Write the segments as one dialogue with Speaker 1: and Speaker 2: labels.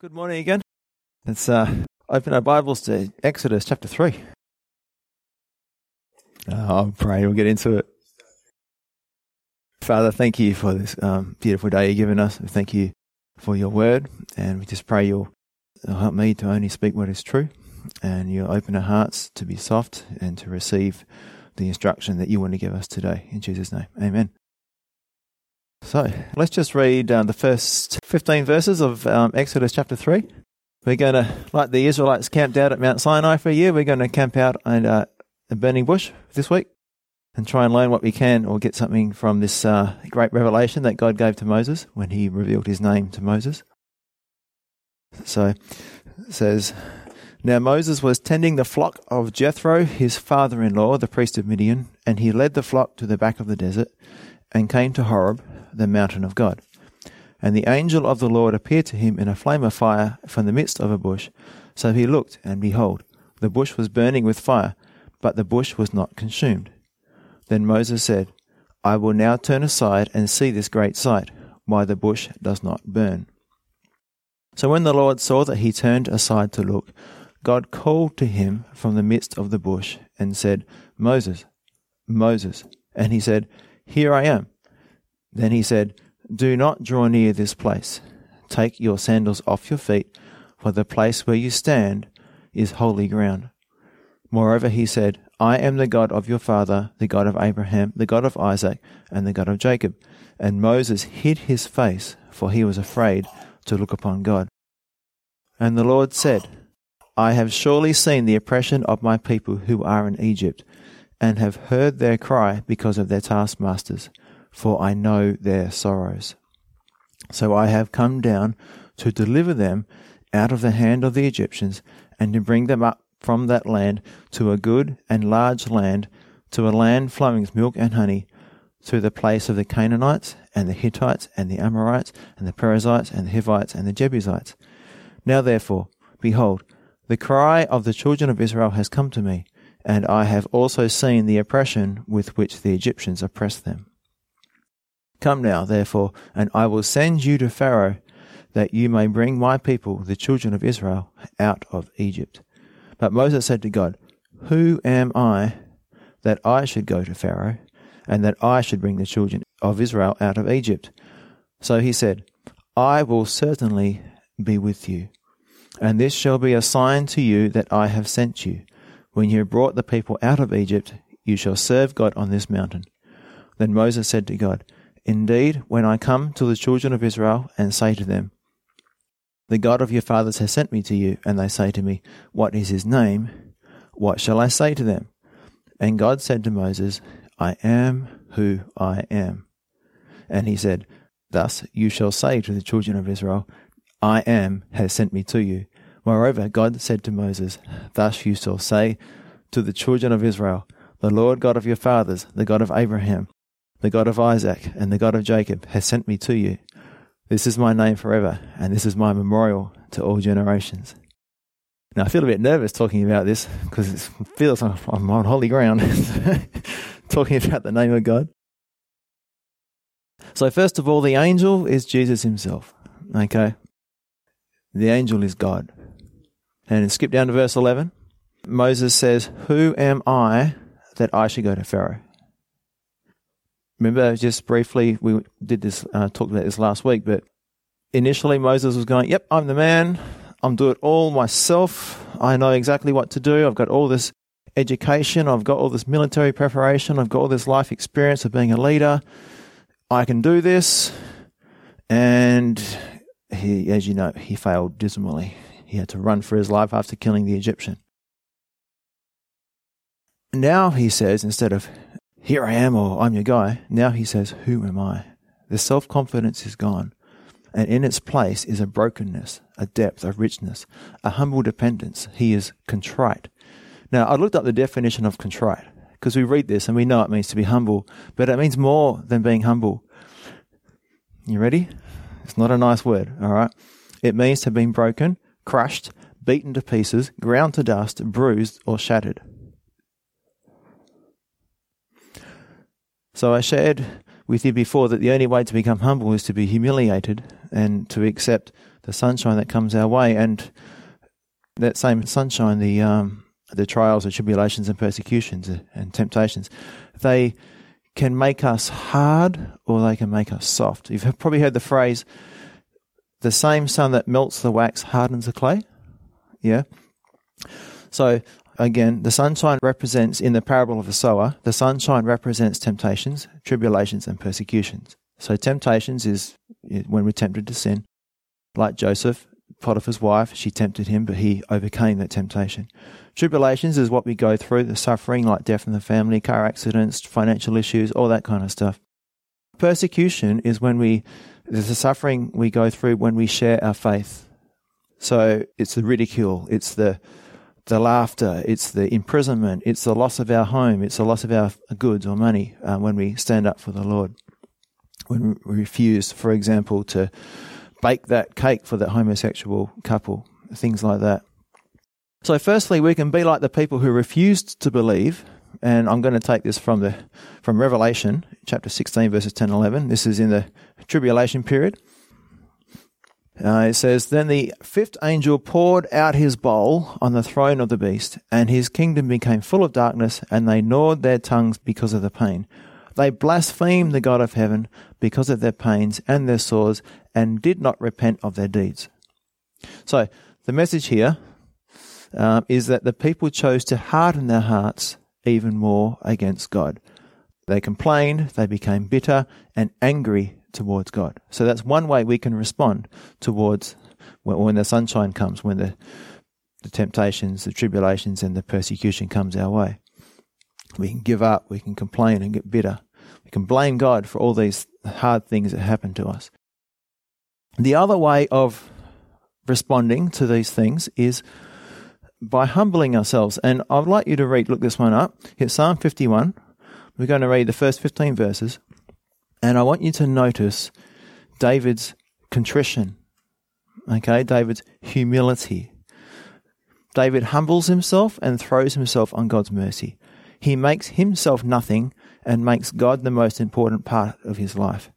Speaker 1: Good morning again. Let's uh, open our Bibles to Exodus chapter 3. Uh, I'll pray we'll get into it. Father, thank you for this um, beautiful day you've given us. Thank you for your word. And we just pray you'll help me to only speak what is true. And you'll open our hearts to be soft and to receive the instruction that you want to give us today. In Jesus' name, amen. So let's just read uh, the first 15 verses of um, Exodus chapter 3. We're going to, like the Israelites camped out at Mount Sinai for a year, we're going to camp out in uh, a burning bush this week and try and learn what we can or get something from this uh, great revelation that God gave to Moses when he revealed his name to Moses. So it says, Now Moses was tending the flock of Jethro, his father in law, the priest of Midian, and he led the flock to the back of the desert and came to Horeb the mountain of God. And the angel of the Lord appeared to him in a flame of fire from the midst of a bush. So he looked, and behold, the bush was burning with fire, but the bush was not consumed. Then Moses said, I will now turn aside and see this great sight, why the bush does not burn. So when the Lord saw that he turned aside to look, God called to him from the midst of the bush and said, Moses, Moses. And he said, Here I am. Then he said, Do not draw near this place. Take your sandals off your feet, for the place where you stand is holy ground. Moreover, he said, I am the God of your father, the God of Abraham, the God of Isaac, and the God of Jacob. And Moses hid his face, for he was afraid to look upon God. And the Lord said, I have surely seen the oppression of my people who are in Egypt, and have heard their cry because of their taskmasters for I know their sorrows. So I have come down to deliver them out of the hand of the Egyptians, and to bring them up from that land to a good and large land, to a land flowing with milk and honey, to the place of the Canaanites, and the Hittites, and the Amorites, and the Perizzites, and the Hivites, and the Jebusites. Now therefore, behold, the cry of the children of Israel has come to me, and I have also seen the oppression with which the Egyptians oppress them. Come now, therefore, and I will send you to Pharaoh, that you may bring my people, the children of Israel, out of Egypt. But Moses said to God, Who am I that I should go to Pharaoh, and that I should bring the children of Israel out of Egypt? So he said, I will certainly be with you, and this shall be a sign to you that I have sent you. When you have brought the people out of Egypt, you shall serve God on this mountain. Then Moses said to God, Indeed, when I come to the children of Israel and say to them, The God of your fathers has sent me to you, and they say to me, What is his name? What shall I say to them? And God said to Moses, I am who I am. And he said, Thus you shall say to the children of Israel, I am has sent me to you. Moreover, God said to Moses, Thus you shall say to the children of Israel, The Lord God of your fathers, the God of Abraham, the God of Isaac and the God of Jacob, has sent me to you. This is my name forever, and this is my memorial to all generations. Now, I feel a bit nervous talking about this because it feels like I'm on holy ground talking about the name of God. So, first of all, the angel is Jesus himself. Okay? The angel is God. And skip down to verse 11. Moses says, Who am I that I should go to Pharaoh? Remember, just briefly, we did this, uh, talked about this last week, but initially Moses was going, Yep, I'm the man. I'm doing it all myself. I know exactly what to do. I've got all this education. I've got all this military preparation. I've got all this life experience of being a leader. I can do this. And he, as you know, he failed dismally. He had to run for his life after killing the Egyptian. Now he says, instead of here I am, or I'm your guy. Now he says, Who am I? The self confidence is gone. And in its place is a brokenness, a depth, a richness, a humble dependence. He is contrite. Now, I looked up the definition of contrite because we read this and we know it means to be humble, but it means more than being humble. You ready? It's not a nice word, all right? It means to have been broken, crushed, beaten to pieces, ground to dust, bruised, or shattered. So I shared with you before that the only way to become humble is to be humiliated and to accept the sunshine that comes our way, and that same sunshine, the um, the trials and tribulations and persecutions and temptations, they can make us hard or they can make us soft. You've probably heard the phrase, the same sun that melts the wax hardens the clay. Yeah. So again, the sunshine represents, in the parable of the sower, the sunshine represents temptations, tribulations, and persecutions. So temptations is when we're tempted to sin. Like Joseph, Potiphar's wife, she tempted him, but he overcame that temptation. Tribulations is what we go through, the suffering like death in the family, car accidents, financial issues, all that kind of stuff. Persecution is when we, there's the suffering we go through when we share our faith. So it's the ridicule, it's the, the laughter, it's the imprisonment, it's the loss of our home, it's the loss of our goods or money uh, when we stand up for the Lord. When we refuse, for example, to bake that cake for that homosexual couple, things like that. So, firstly, we can be like the people who refused to believe, and I'm going to take this from the from Revelation chapter 16, verses 10 and 11. This is in the tribulation period. Uh, it says, Then the fifth angel poured out his bowl on the throne of the beast, and his kingdom became full of darkness, and they gnawed their tongues because of the pain. They blasphemed the God of heaven because of their pains and their sores, and did not repent of their deeds. So, the message here um, is that the people chose to harden their hearts even more against God. They complained, they became bitter and angry towards God. So that's one way we can respond towards when, when the sunshine comes, when the, the temptations, the tribulations, and the persecution comes our way. We can give up, we can complain and get bitter. We can blame God for all these hard things that happen to us. The other way of responding to these things is by humbling ourselves. And I'd like you to read, look this one up. It's Psalm 51. We're going to read the first 15 verses. And I want you to notice David's contrition. Okay, David's humility. David humbles himself and throws himself on God's mercy. He makes himself nothing and makes God the most important part of his life.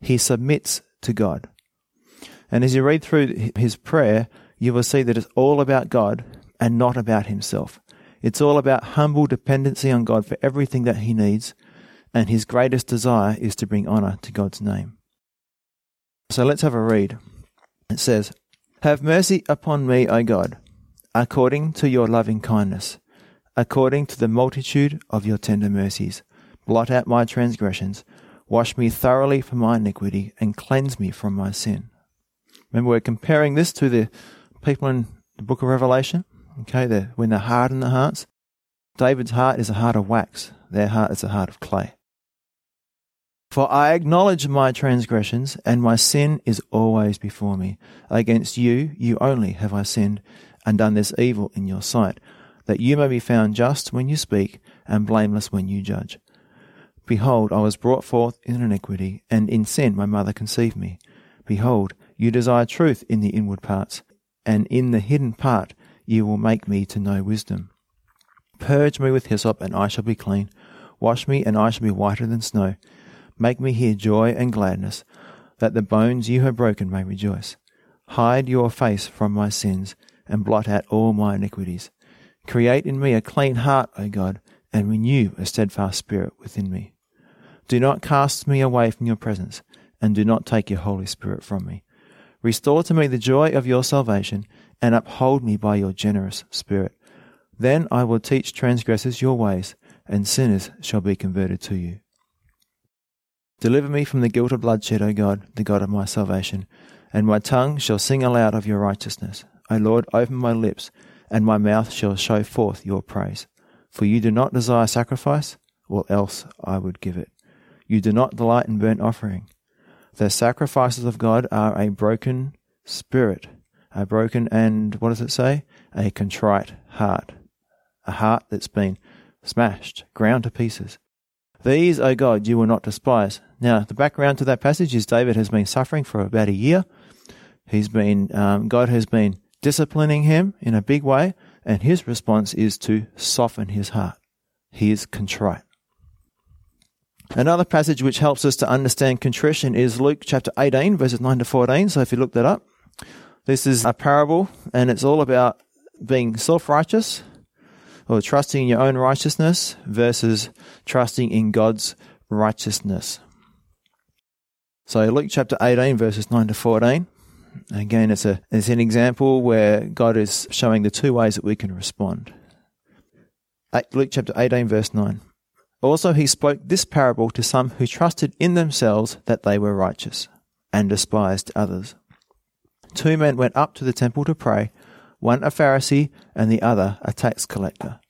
Speaker 1: He submits to God. And as you read through his prayer, you will see that it's all about God and not about himself. It's all about humble dependency on God for everything that he needs, and his greatest desire is to bring honor to God's name. So let's have a read. It says, Have mercy upon me, O God, according to your loving kindness, according to the multitude of your tender mercies. Blot out my transgressions, wash me thoroughly from my iniquity, and cleanse me from my sin. Remember, we're comparing this to the people in the book of Revelation. Okay, when they're hard in the hearts, David's heart is a heart of wax, their heart is a heart of clay. For I acknowledge my transgressions, and my sin is always before me. Against you, you only have I sinned, and done this evil in your sight, that you may be found just when you speak, and blameless when you judge. Behold, I was brought forth in iniquity, and in sin my mother conceived me. Behold, you desire truth in the inward parts, and in the hidden part you will make me to know wisdom. Purge me with hyssop, and I shall be clean. Wash me, and I shall be whiter than snow. Make me hear joy and gladness, that the bones you have broken may rejoice. Hide your face from my sins, and blot out all my iniquities. Create in me a clean heart, O God, and renew a steadfast spirit within me. Do not cast me away from your presence, and do not take your Holy Spirit from me. Restore to me the joy of your salvation, and uphold me by your generous spirit. Then I will teach transgressors your ways, and sinners shall be converted to you. Deliver me from the guilt of bloodshed, O God, the God of my salvation, and my tongue shall sing aloud of your righteousness. O Lord, open my lips, and my mouth shall show forth your praise. For you do not desire sacrifice, or else I would give it. You do not delight in burnt offering. The sacrifices of God are a broken spirit, a broken and, what does it say? A contrite heart. A heart that's been smashed, ground to pieces. These, O God, you will not despise. Now, the background to that passage is David has been suffering for about a year. He's been, um, God has been disciplining him in a big way, and his response is to soften his heart. He is contrite. Another passage which helps us to understand contrition is Luke chapter 18, verses 9 to 14. So if you look that up, This is a parable, and it's all about being self righteous or trusting in your own righteousness versus trusting in God's righteousness. So, Luke chapter 18, verses 9 to 14. Again, it's, a, it's an example where God is showing the two ways that we can respond. Luke chapter 18, verse 9. Also, he spoke this parable to some who trusted in themselves that they were righteous and despised others. Two men went up to the temple to pray, one a Pharisee and the other a tax collector.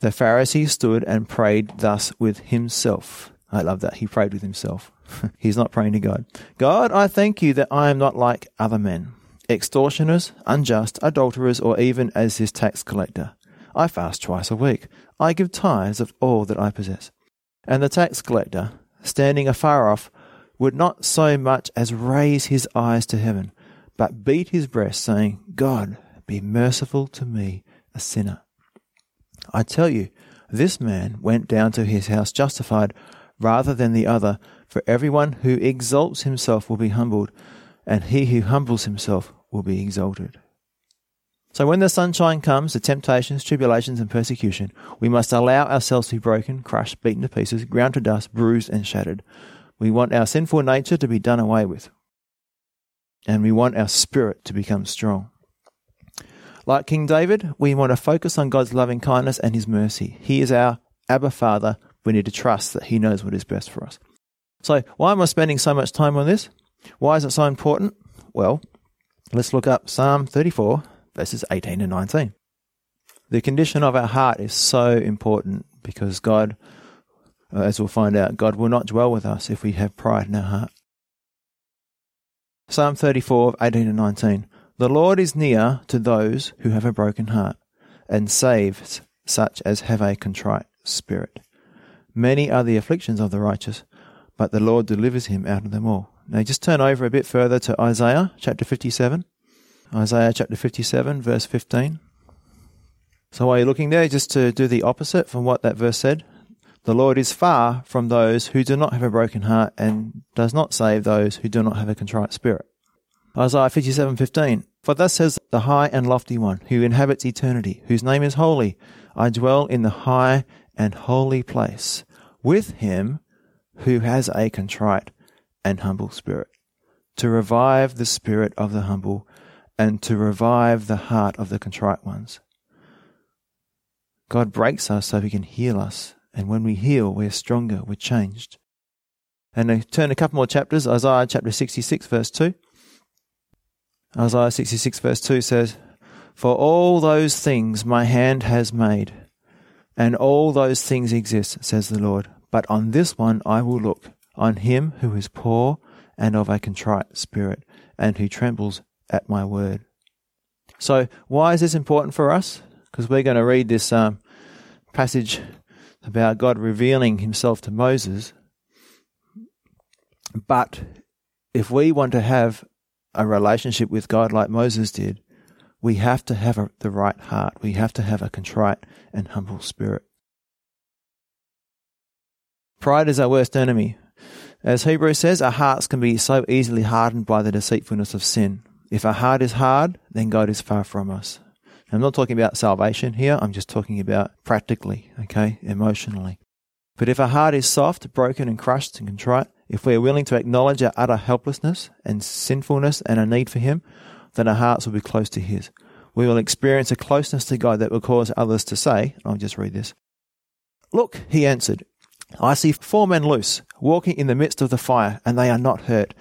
Speaker 1: The Pharisee stood and prayed thus with himself. I love that. He prayed with himself. He's not praying to God. God, I thank you that I am not like other men, extortioners, unjust, adulterers, or even as this tax collector. I fast twice a week. I give tithes of all that I possess. And the tax collector, standing afar off, would not so much as raise his eyes to heaven, but beat his breast, saying, God, be merciful to me, a sinner. I tell you, this man went down to his house justified rather than the other, for everyone who exalts himself will be humbled, and he who humbles himself will be exalted. So when the sunshine comes, the temptations, tribulations, and persecution, we must allow ourselves to be broken, crushed, beaten to pieces, ground to dust, bruised, and shattered. We want our sinful nature to be done away with. And we want our spirit to become strong. Like King David, we want to focus on God's loving kindness and his mercy. He is our Abba Father. We need to trust that he knows what is best for us. So, why am I spending so much time on this? Why is it so important? Well, let's look up Psalm 34, verses 18 and 19. The condition of our heart is so important because God uh, as we'll find out, God will not dwell with us if we have pride in our heart. Psalm 34, 18 and 19. The Lord is near to those who have a broken heart, and saves such as have a contrite spirit. Many are the afflictions of the righteous, but the Lord delivers him out of them all. Now just turn over a bit further to Isaiah chapter 57. Isaiah chapter 57, verse 15. So while you're looking there, just to do the opposite from what that verse said, the Lord is far from those who do not have a broken heart and does not save those who do not have a contrite spirit. Isaiah 57:15 For thus says the high and lofty one who inhabits eternity, whose name is holy, I dwell in the high and holy place with him who has a contrite and humble spirit, to revive the spirit of the humble and to revive the heart of the contrite ones. God breaks us so he can heal us and when we heal, we're stronger, we're changed. And I turn a couple more chapters, Isaiah chapter 66, verse 2. Isaiah 66, verse 2 says, For all those things my hand has made, and all those things exist, says the Lord. But on this one I will look, on him who is poor and of a contrite spirit, and who trembles at my word. So, why is this important for us? Because we're going to read this um, passage about God revealing himself to Moses. But if we want to have a relationship with God like Moses did, we have to have a, the right heart. We have to have a contrite and humble spirit. Pride is our worst enemy. As Hebrews says, our hearts can be so easily hardened by the deceitfulness of sin. If our heart is hard, then God is far from us. I'm not talking about salvation here, I'm just talking about practically, okay, emotionally. But if our heart is soft, broken, and crushed and contrite, if we are willing to acknowledge our utter helplessness and sinfulness and a need for Him, then our hearts will be close to His. We will experience a closeness to God that will cause others to say, I'll just read this. Look, he answered, I see four men loose, walking in the midst of the fire, and they are not hurt.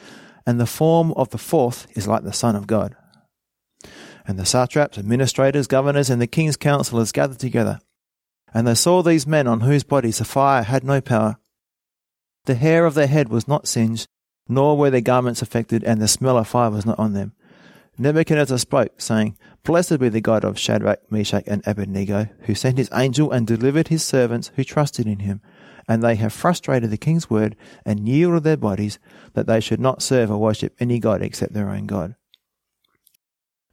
Speaker 1: And the form of the fourth is like the Son of God. And the satraps, administrators, governors, and the king's counselors gathered together. And they saw these men on whose bodies the fire had no power. The hair of their head was not singed, nor were their garments affected, and the smell of fire was not on them. Nebuchadnezzar spoke, saying, Blessed be the God of Shadrach, Meshach, and Abednego, who sent his angel and delivered his servants who trusted in him. And they have frustrated the king's word and yielded their bodies, that they should not serve or worship any god except their own God.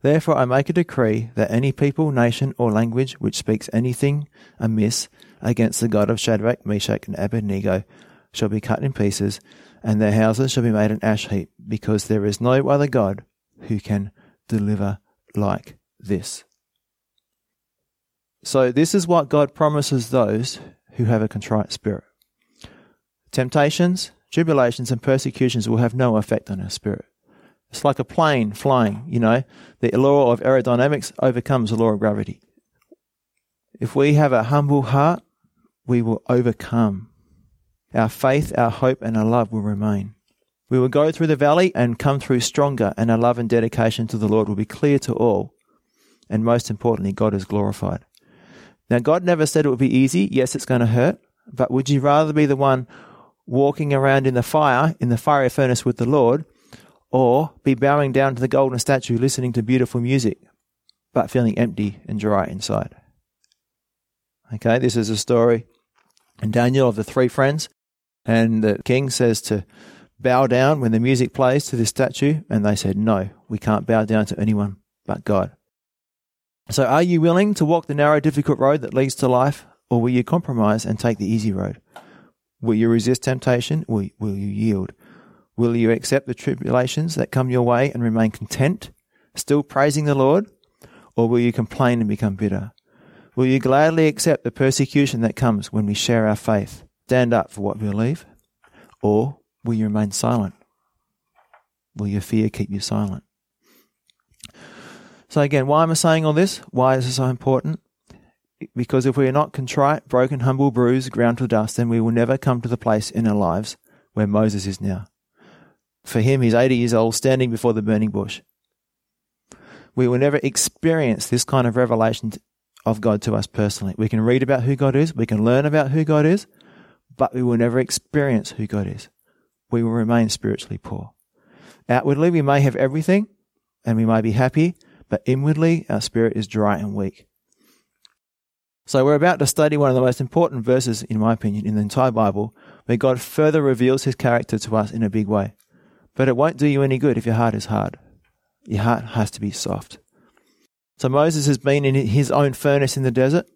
Speaker 1: Therefore I make a decree that any people, nation, or language which speaks anything amiss against the God of Shadrach, Meshach, and Abednego shall be cut in pieces, and their houses shall be made an ash heap, because there is no other God who can deliver like this. So, this is what God promises those who have a contrite spirit. Temptations, tribulations, and persecutions will have no effect on our spirit. It's like a plane flying, you know. The law of aerodynamics overcomes the law of gravity. If we have a humble heart, we will overcome. Our faith, our hope, and our love will remain. We will go through the valley and come through stronger, and our love and dedication to the Lord will be clear to all. And most importantly, God is glorified. Now, God never said it would be easy. Yes, it's going to hurt. But would you rather be the one walking around in the fire, in the fiery furnace with the Lord, or be bowing down to the golden statue listening to beautiful music, but feeling empty and dry inside? Okay, this is a story in Daniel of the three friends, and the king says to bow down when the music plays to this statue, and they said, No, we can't bow down to anyone but God. So, are you willing to walk the narrow, difficult road that leads to life, or will you compromise and take the easy road? Will you resist temptation? Will, will you yield? Will you accept the tribulations that come your way and remain content, still praising the Lord? Or will you complain and become bitter? Will you gladly accept the persecution that comes when we share our faith, stand up for what we believe? Or will you remain silent? Will your fear keep you silent? So, again, why am I saying all this? Why is this so important? Because if we are not contrite, broken, humble, bruised, ground to dust, then we will never come to the place in our lives where Moses is now. For him, he's 80 years old, standing before the burning bush. We will never experience this kind of revelation of God to us personally. We can read about who God is, we can learn about who God is, but we will never experience who God is. We will remain spiritually poor. Outwardly, we may have everything and we may be happy, but inwardly, our spirit is dry and weak. So, we're about to study one of the most important verses, in my opinion, in the entire Bible, where God further reveals his character to us in a big way. But it won't do you any good if your heart is hard. Your heart has to be soft. So Moses has been in his own furnace in the desert.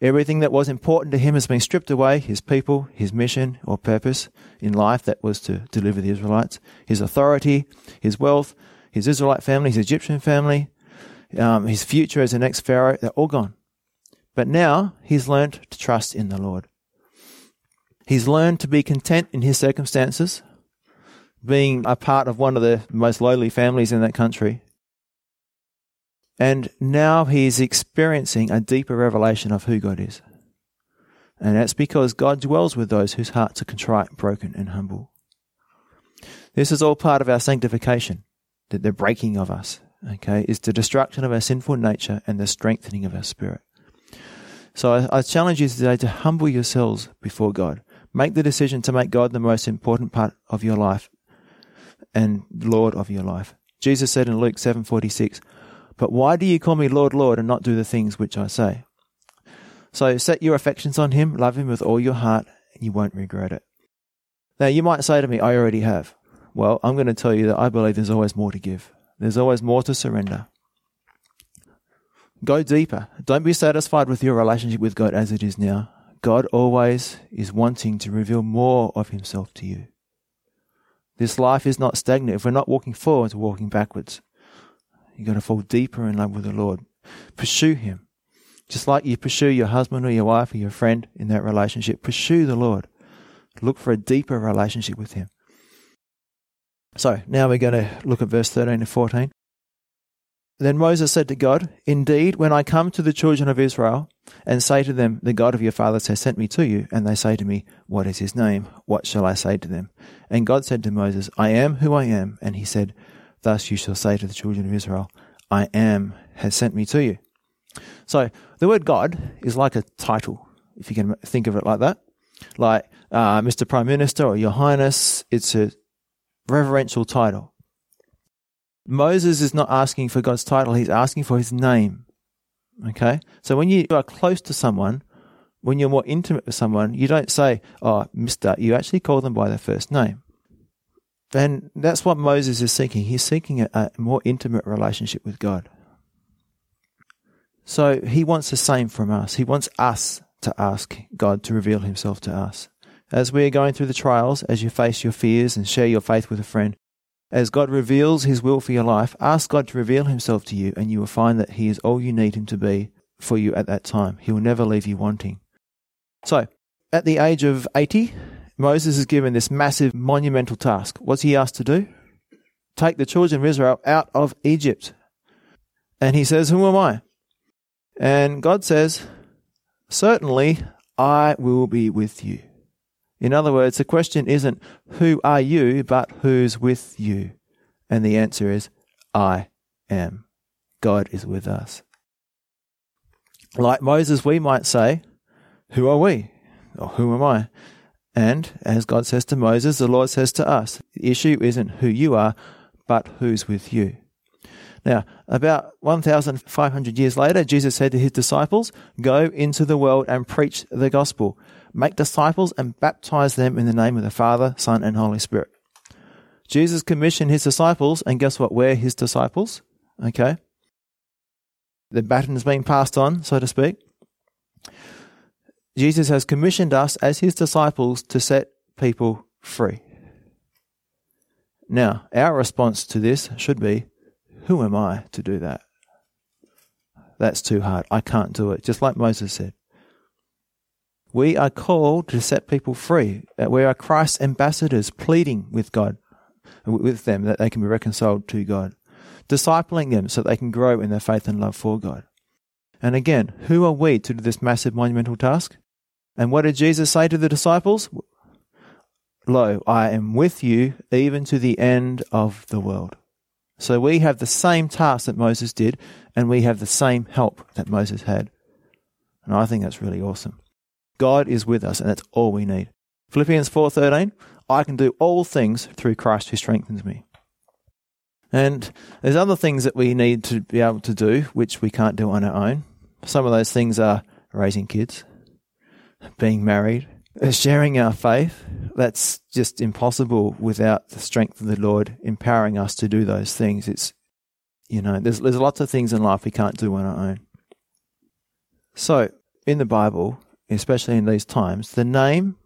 Speaker 1: Everything that was important to him has been stripped away his people, his mission or purpose in life that was to deliver the Israelites, his authority, his wealth, his Israelite family, his Egyptian family, um, his future as the next Pharaoh, they're all gone. But now he's learned to trust in the Lord. He's learned to be content in his circumstances, being a part of one of the most lowly families in that country, and now he's experiencing a deeper revelation of who God is. And that's because God dwells with those whose hearts are contrite, broken, and humble. This is all part of our sanctification, that the breaking of us, okay, is the destruction of our sinful nature and the strengthening of our spirit. So I, I challenge you today to humble yourselves before God. Make the decision to make God the most important part of your life and Lord of your life. Jesus said in Luke 7:46, but why do you call me Lord, Lord, and not do the things which I say? So set your affections on him, love him with all your heart, and you won't regret it. Now, you might say to me, I already have. Well, I'm going to tell you that I believe there's always more to give. There's always more to surrender. Go deeper. Don't be satisfied with your relationship with God as it is now. God always is wanting to reveal more of himself to you. This life is not stagnant. If we're not walking forwards, we're walking backwards. You've got to fall deeper in love with the Lord. Pursue Him. Just like you pursue your husband or your wife or your friend in that relationship, pursue the Lord. Look for a deeper relationship with Him. So now we're going to look at verse 13 to 14. Then Moses said to God, Indeed, when I come to the children of Israel and say to them, The God of your fathers has sent me to you, and they say to me, What is his name? What shall I say to them? And God said to Moses, I am who I am. And he said, Thus you shall say to the children of Israel, I am has sent me to you. So the word God is like a title, if you can think of it like that. Like uh, Mr. Prime Minister or Your Highness, it's a reverential title. Moses is not asking for God's title, he's asking for his name. Okay? So when you are close to someone, when you're more intimate with someone, you don't say, oh, Mr. You actually call them by their first name. And that's what Moses is seeking. He's seeking a, a more intimate relationship with God. So he wants the same from us. He wants us to ask God to reveal himself to us. As we are going through the trials, as you face your fears and share your faith with a friend, as God reveals His will for your life, ask God to reveal Himself to you, and you will find that He is all you need Him to be for you at that time. He will never leave you wanting. So, at the age of 80, Moses is given this massive, monumental task. What's he asked to do? Take the children of Israel out of Egypt. And he says, Who am I? And God says, Certainly I will be with you. In other words, the question isn't who are you, but who's with you? And the answer is I am. God is with us. Like Moses, we might say, Who are we? Or who am I? And as God says to Moses, the Lord says to us, the issue isn't who you are, but who's with you. Now, about 1,500 years later, Jesus said to his disciples, Go into the world and preach the gospel. Make disciples and baptize them in the name of the Father, Son, and Holy Spirit. Jesus commissioned his disciples, and guess what? We're his disciples. Okay? The baton is being passed on, so to speak. Jesus has commissioned us as his disciples to set people free. Now, our response to this should be who am I to do that? That's too hard. I can't do it. Just like Moses said. We are called to set people free. Uh, we are Christ's ambassadors pleading with God, with them that they can be reconciled to God, discipling them so they can grow in their faith and love for God. And again, who are we to do this massive monumental task? And what did Jesus say to the disciples? Lo, I am with you even to the end of the world. So we have the same task that Moses did, and we have the same help that Moses had. And I think that's really awesome. God is with us, and that's all we need. Philippians 4:13, I can do all things through Christ who strengthens me. And there's other things that we need to be able to do which we can't do on our own. Some of those things are raising kids, being married, uh, sharing our faith, that's just impossible without the strength of the Lord empowering us to do those things. It's, you know, there's, there's lots of things in life we can't do on our own. So, in the Bible, especially in these times, the name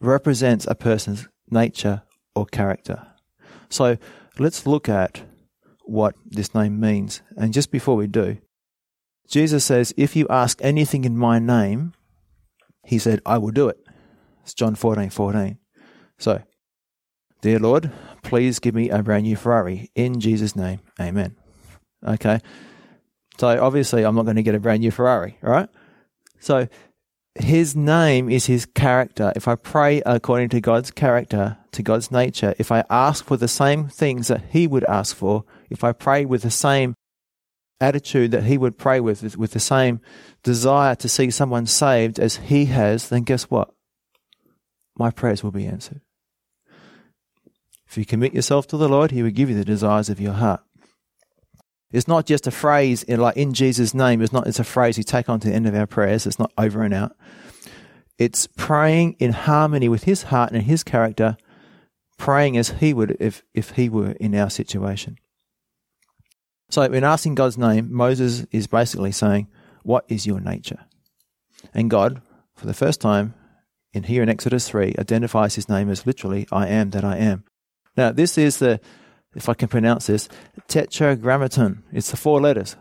Speaker 1: represents a person's nature or character. So, let's look at what this name means. And just before we do, Jesus says, If you ask anything in my name, he said, I will do it. It's John 14 14. So, dear Lord, please give me a brand new Ferrari. In Jesus' name, amen. Okay. So, obviously, I'm not going to get a brand new Ferrari, right? So, his name is his character. If I pray according to God's character, to God's nature, if I ask for the same things that he would ask for, if I pray with the same attitude that he would pray with, with the same desire to see someone saved as he has, then guess what? My prayers will be answered. If you commit yourself to the Lord, He will give you the desires of your heart. It's not just a phrase like in Jesus' name. It's not. It's a phrase we take on to the end of our prayers. It's not over and out. It's praying in harmony with His heart and His character, praying as He would if if He were in our situation. So, in asking God's name, Moses is basically saying, What is your nature? And God, for the first time in here in Exodus 3, identifies his name as literally, I am that I am. Now, this is the, if I can pronounce this, tetragrammaton. It's the four letters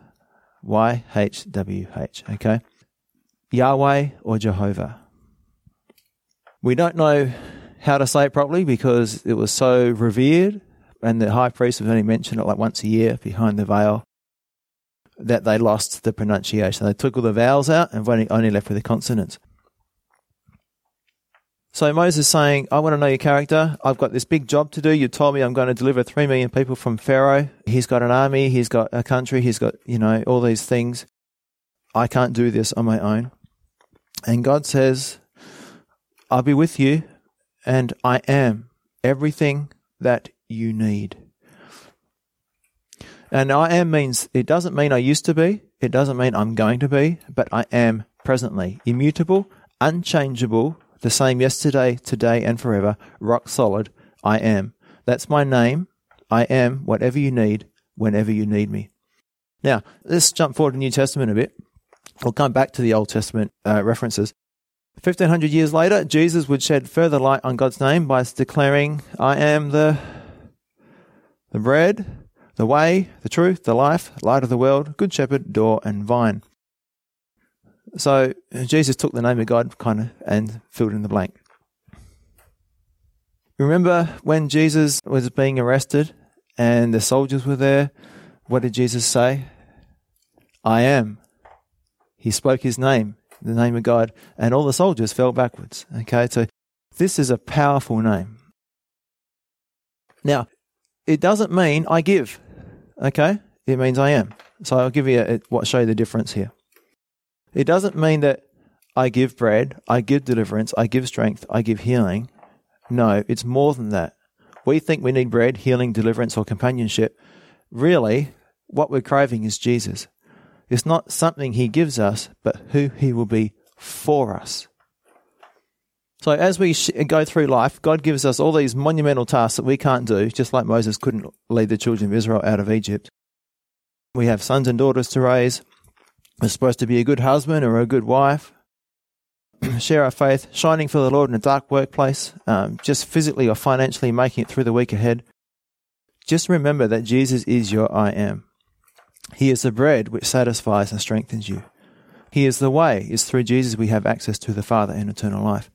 Speaker 1: Y H W H, okay? Yahweh or Jehovah. We don't know how to say it properly because it was so revered and the high priest was only mentioned it like once a year behind the veil, that they lost the pronunciation. They took all the vowels out and only, only left with the consonants. So Moses saying, I want to know your character. I've got this big job to do. You told me I'm going to deliver three million people from Pharaoh. He's got an army. He's got a country. He's got, you know, all these things. I can't do this on my own. And God says, I'll be with you and I am everything that you need. And I am means, it doesn't mean I used to be, it doesn't mean I'm going to be, but I am presently. Immutable, unchangeable, the same yesterday, today, and forever, rock solid, I am. That's my name. I am whatever you need, whenever you need me. Now, let's jump forward to the New Testament a bit. We'll come back to the Old Testament uh, references. 1500 years later, Jesus would shed further light on God's name by declaring, I am the The bread, the way, the truth, the life, light of the world, good shepherd, door, and vine. So Jesus took the name of God kind of and filled in the blank. Remember when Jesus was being arrested and the soldiers were there? What did Jesus say? I am. He spoke his name, the name of God, and all the soldiers fell backwards. Okay, so this is a powerful name. Now, it doesn't mean I give. Okay, it means I am. So I'll give you a, what show you the difference here. It doesn't mean that I give bread, I give deliverance, I give strength, I give healing. No, it's more than that. We think we need bread, healing, deliverance, or companionship. Really, what we're craving is Jesus. It's not something he gives us, but who he will be for us. So as we go through life, God gives us all these monumental tasks that we can't do, just like Moses couldn't lead the children of Israel out of Egypt. We have sons and daughters to raise. We're supposed to be a good husband or a good wife. Share our faith, shining for the Lord in a dark workplace, um, just physically or financially making it through the week ahead. Just remember that Jesus is your I am. He is the bread which satisfies and strengthens you. He is the way. It's through Jesus we have access to the Father and eternal life.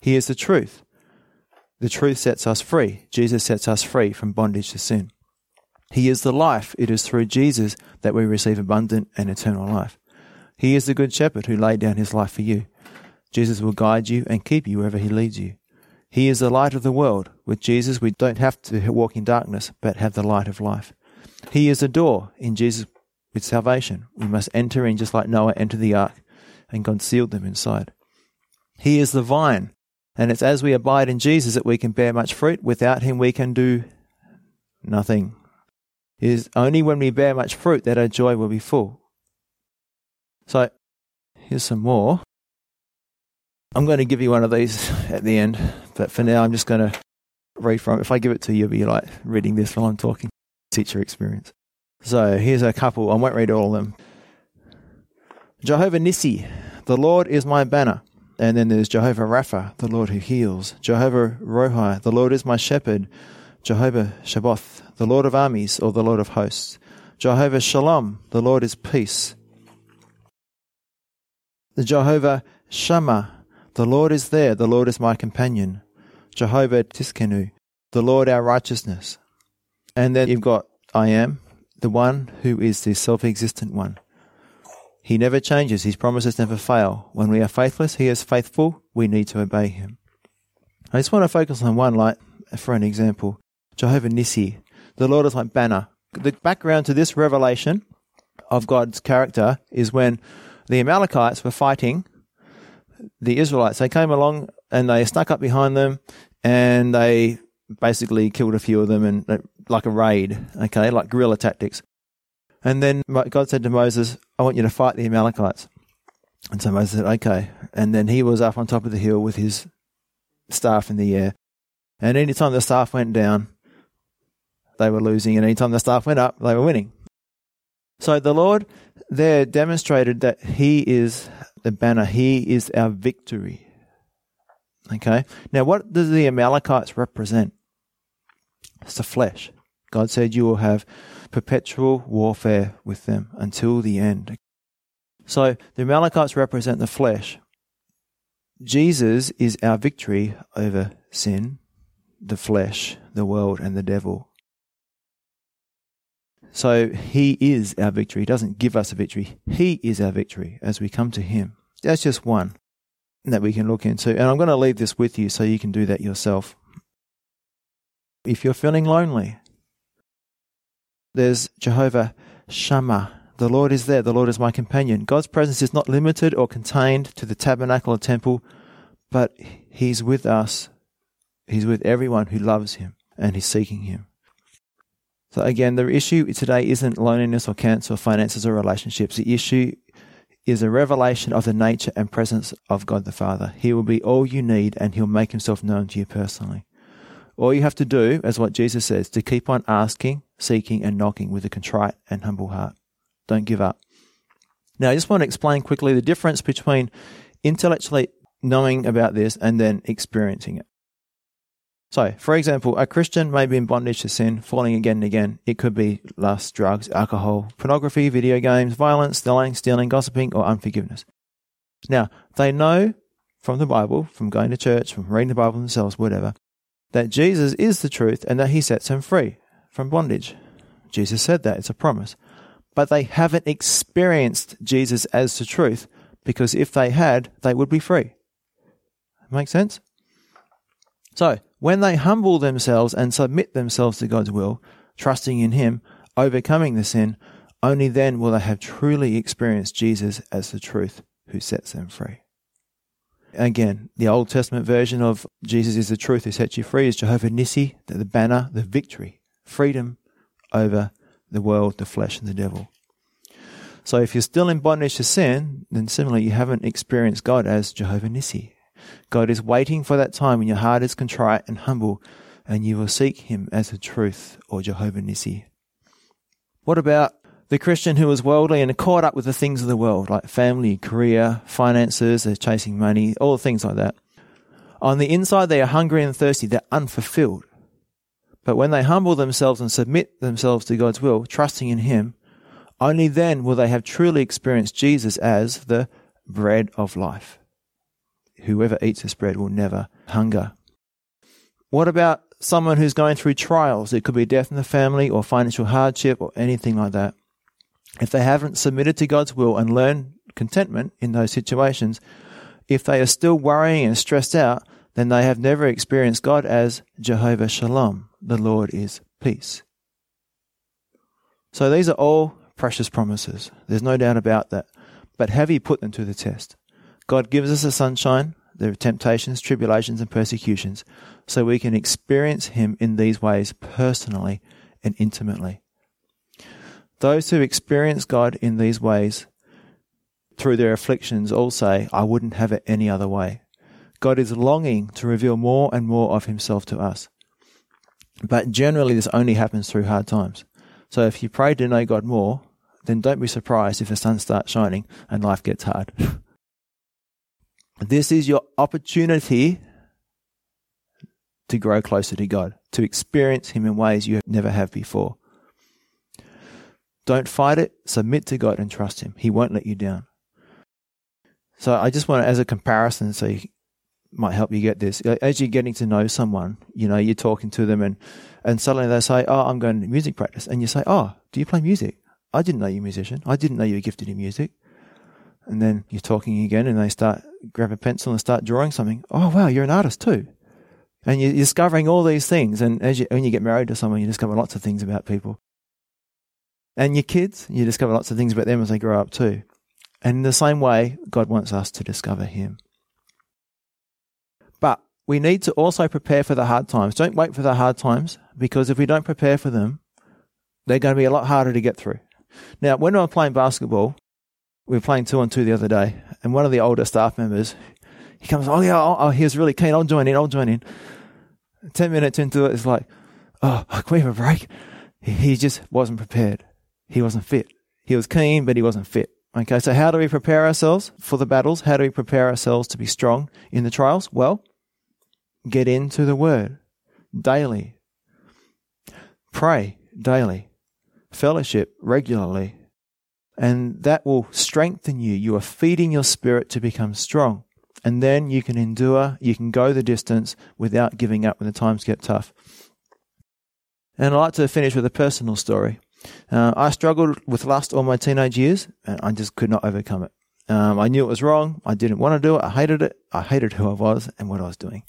Speaker 1: He is the truth. The truth sets us free. Jesus sets us free from bondage to sin. He is the life. It is through Jesus that we receive abundant and eternal life. He is the good shepherd who laid down his life for you. Jesus will guide you and keep you wherever he leads you. He is the light of the world. With Jesus, we don't have to walk in darkness, but have the light of life. He is a door. In Jesus, with salvation, we must enter in just like Noah entered the ark, and God sealed them inside. He is the vine. And it's as we abide in Jesus that we can bear much fruit. Without him, we can do nothing. It is only when we bear much fruit that our joy will be full. So, here's some more. I'm going to give you one of these at the end, but for now, I'm just going to read from. it. If I give it to you, you'll be like reading this while I'm talking. Teacher experience. So here's a couple. I won't read all of them. Jehovah Nissi, the Lord is my banner. And then there's Jehovah Rapha, the Lord who heals. Jehovah Rohi, the Lord is my shepherd. Jehovah Sabaoth, the Lord of armies, or the Lord of hosts. Jehovah Shalom, the Lord is peace. The Jehovah Shammah, the Lord is there, the Lord is my companion. Jehovah Tsidkenu, the Lord our righteousness. And then you've got I am, the one who is the self existent one. He never changes. His promises never fail. When we are faithless, He is faithful. We need to obey Him. I just want to focus on one, like for an example, Jehovah Nissi. The Lord is like banner. The background to this revelation of God's character is when the Amalekites were fighting the Israelites. They came along and they snuck up behind them and they basically killed a few of them and like a raid, okay, like guerrilla tactics. And then God said to Moses, I want you to fight the Amalekites. And so Moses said, okay. And then he was up on top of the hill with his staff in the air. And any time the staff went down, they were losing. And any time the staff went up, they were winning. So the Lord there demonstrated that He is the banner, He is our victory. Okay. Now, what does the Amalekites represent? It's the flesh. God said you will have perpetual warfare with them until the end. So the Amalekites represent the flesh. Jesus is our victory over sin, the flesh, the world, and the devil. So he is our victory. He doesn't give us a victory. He is our victory as we come to him. That's just one that we can look into. And I'm going to leave this with you so you can do that yourself. If you're feeling lonely, there's Jehovah Shammah. The Lord is there. The Lord is my companion. God's presence is not limited or contained to the tabernacle or temple, but He's with us. He's with everyone who loves Him and is seeking Him. So again, the issue today isn't loneliness or cancer or finances or relationships. The issue is a revelation of the nature and presence of God the Father. He will be all you need and He'll make Himself known to you personally. All you have to do, as what Jesus says, to keep on asking, seeking, and knocking with a contrite and humble heart. Don't give up. Now, I just want to explain quickly the difference between intellectually knowing about this and then experiencing it. So, for example, a Christian may be in bondage to sin, falling again and again. It could be lust, drugs, alcohol, pornography, video games, violence, lying, stealing, gossiping, or unforgiveness. Now, they know from the Bible, from going to church, from reading the Bible themselves, whatever, that Jesus is the truth and that he sets them free from bondage. Jesus said that, it's a promise. But they haven't experienced Jesus as the truth because if they had, they would be free. Make sense? So, when they humble themselves and submit themselves to God's will, trusting in Him, overcoming the sin, only then will they have truly experienced Jesus as the truth who sets them free. Again, the Old Testament version of Jesus is the truth who sets you free is Jehovah Nissi, the banner, the victory, freedom over the world, the flesh, and the devil. So if you're still in bondage to sin, then similarly you haven't experienced God as Jehovah Nissi. God is waiting for that time when your heart is contrite and humble, and you will seek Him as the truth or Jehovah Nissi. What about the Christian who is worldly and caught up with the things of the world, like family, career, finances, they're chasing money, all things like that. On the inside, they are hungry and thirsty, they're unfulfilled. But when they humble themselves and submit themselves to God's will, trusting in Him, only then will they have truly experienced Jesus as the bread of life. Whoever eats this bread will never hunger. What about someone who's going through trials? It could be death in the family or financial hardship or anything like that. If they haven't submitted to God's will and learned contentment in those situations, if they are still worrying and stressed out, then they have never experienced God as Jehovah Shalom. The Lord is peace. So these are all precious promises. There's no doubt about that. But have you put them to the test? God gives us the sunshine, the temptations, tribulations, and persecutions, so we can experience Him in these ways personally and intimately. Those who experience God in these ways through their afflictions all say, I wouldn't have it any other way. God is longing to reveal more and more of himself to us. But generally, this only happens through hard times. So if you pray to know God more, then don't be surprised if the sun starts shining and life gets hard. this is your opportunity to grow closer to God, to experience Him in ways you never have before. Don't fight it. Submit to God and trust Him. He won't let you down. So I just want to, as a comparison, so you might help you get this. As you're getting to know someone, you know, you're talking to them and, and suddenly they say, Oh, I'm going to music practice. And you say, Oh, do you play music? I didn't know you're a musician. I didn't know you were gifted in music. And then you're talking again and they start, grab a pencil and start drawing something. Oh, wow, you're an artist too. And you're discovering all these things. And as you, when you get married to someone, you discover lots of things about people. And your kids, you discover lots of things about them as they grow up too. And in the same way, God wants us to discover Him. But we need to also prepare for the hard times. Don't wait for the hard times because if we don't prepare for them, they're going to be a lot harder to get through. Now, when I was playing basketball, we were playing two on two the other day, and one of the older staff members, he comes, oh yeah, oh, oh he was really keen. I'll join in. I'll join in. Ten minutes into it, it's like, oh, can we have a break? He just wasn't prepared he wasn't fit. He was keen, but he wasn't fit. Okay, so how do we prepare ourselves for the battles? How do we prepare ourselves to be strong in the trials? Well, get into the Word daily, pray daily, fellowship regularly, and that will strengthen you. You are feeding your spirit to become strong. And then you can endure, you can go the distance without giving up when the times get tough. And I'd like to finish with a personal story. Uh, I struggled with lust all my teenage years, and I just could not overcome it. Um, I knew it was wrong. I didn't want to do it. I hated it. I hated who I was and what I was doing.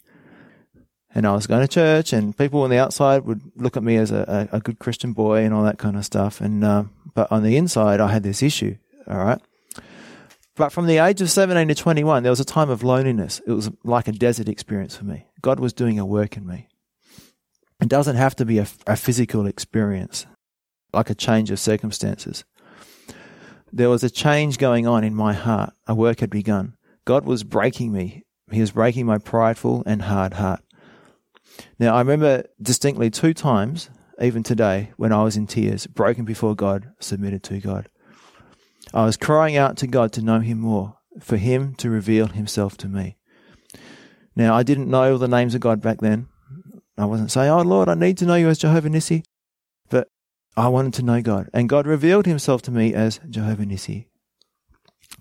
Speaker 1: And I was going to church, and people on the outside would look at me as a, a, good Christian boy and all that kind of stuff. And uh, but on the inside, I had this issue. All right. But from the age of 17 to 21, there was a time of loneliness. It was like a desert experience for me. God was doing a work in me. It doesn't have to be a, a physical experience like a change of circumstances. There was a change going on in my heart. A work had begun. God was breaking me. He was breaking my prideful and hard heart. Now, I remember distinctly two times, even today, when I was in tears, broken before God, submitted to God. I was crying out to God to know Him more, for Him to reveal Himself to me. Now, I didn't know the names of God back then. I wasn't saying, Oh Lord, I need to know you as Jehovah Nissi. But I wanted to know God. And God revealed himself to me as Jehovah Nissi.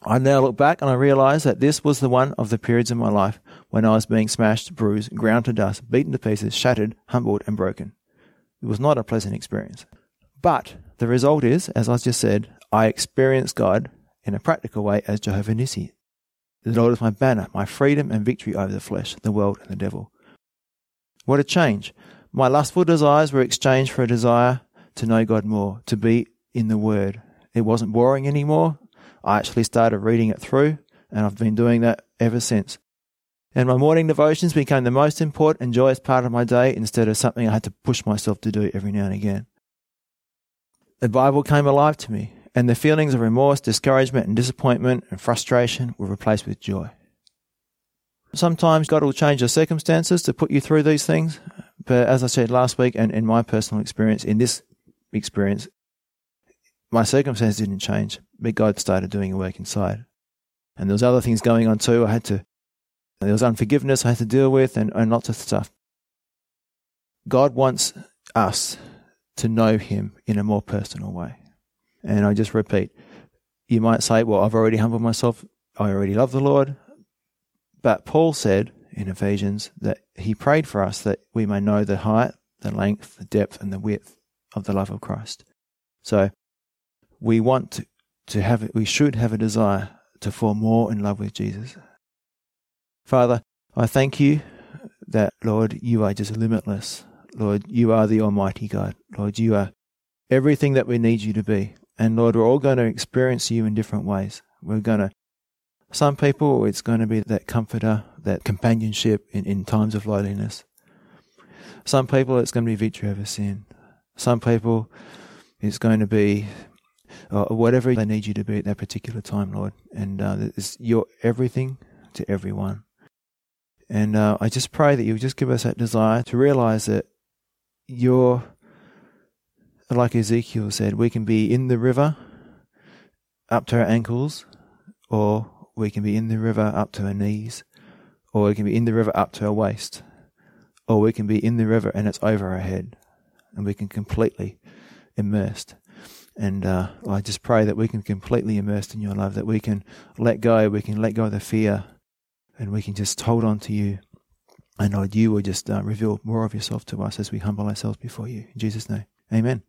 Speaker 1: I now look back and I realize that this was the one of the periods in my life when I was being smashed, bruised, ground to dust, beaten to pieces, shattered, humbled, and broken. It was not a pleasant experience. But the result is, as I just said, I experienced God in a practical way as Jehovah Nissi. The Lord is my banner, my freedom and victory over the flesh, the world, and the devil. What a change. My lustful desires were exchanged for a desire to know God more, to be in the Word. It wasn't boring anymore. I actually started reading it through, and I've been doing that ever since. And my morning devotions became the most important and joyous part of my day instead of something I had to push myself to do every now and again. The Bible came alive to me, and the feelings of remorse, discouragement, and disappointment and frustration were replaced with joy. Sometimes God will change your circumstances to put you through these things, but as I said last week, and in my personal experience, in this experience, my circumstances didn't change, but God started doing a work inside. And there was other things going on too. I had to, there was unforgiveness I had to deal with and, and lots of stuff. God wants us to know Him in a more personal way. And I just repeat, you might say, well, I've already humbled myself. I already love the Lord. But Paul said in Ephesians that he prayed for us that we may know the height, the length, the depth, and the width of the love of Christ. So we want to, have, we should have a desire to fall more in love with Jesus. Father, I thank you that, Lord, you are just limitless. Lord, you are the Almighty God. Lord, you are everything that we need you to be. And Lord, we're all going to experience you in different ways. We're going to, some people, it's going to be that comforter, that companionship in, in times of loneliness. Some people, it's going to be victory over sin. Some people, it's going to be uh, whatever they need you to be at that particular time, Lord. And uh, you're everything to everyone. And uh, I just pray that you just give us that desire to realize that you're, like Ezekiel said, we can be in the river up to our ankles, or we can be in the river up to our knees, or we can be in the river up to our waist, or we can be in the river and it's over our head, and we can completely immersed. And uh, I just pray that we can completely immersed in your love, that we can let go, we can let go of the fear, and we can just hold on to you. And Lord, you will just uh, reveal more of yourself to us as we humble ourselves before you. In Jesus' name, amen.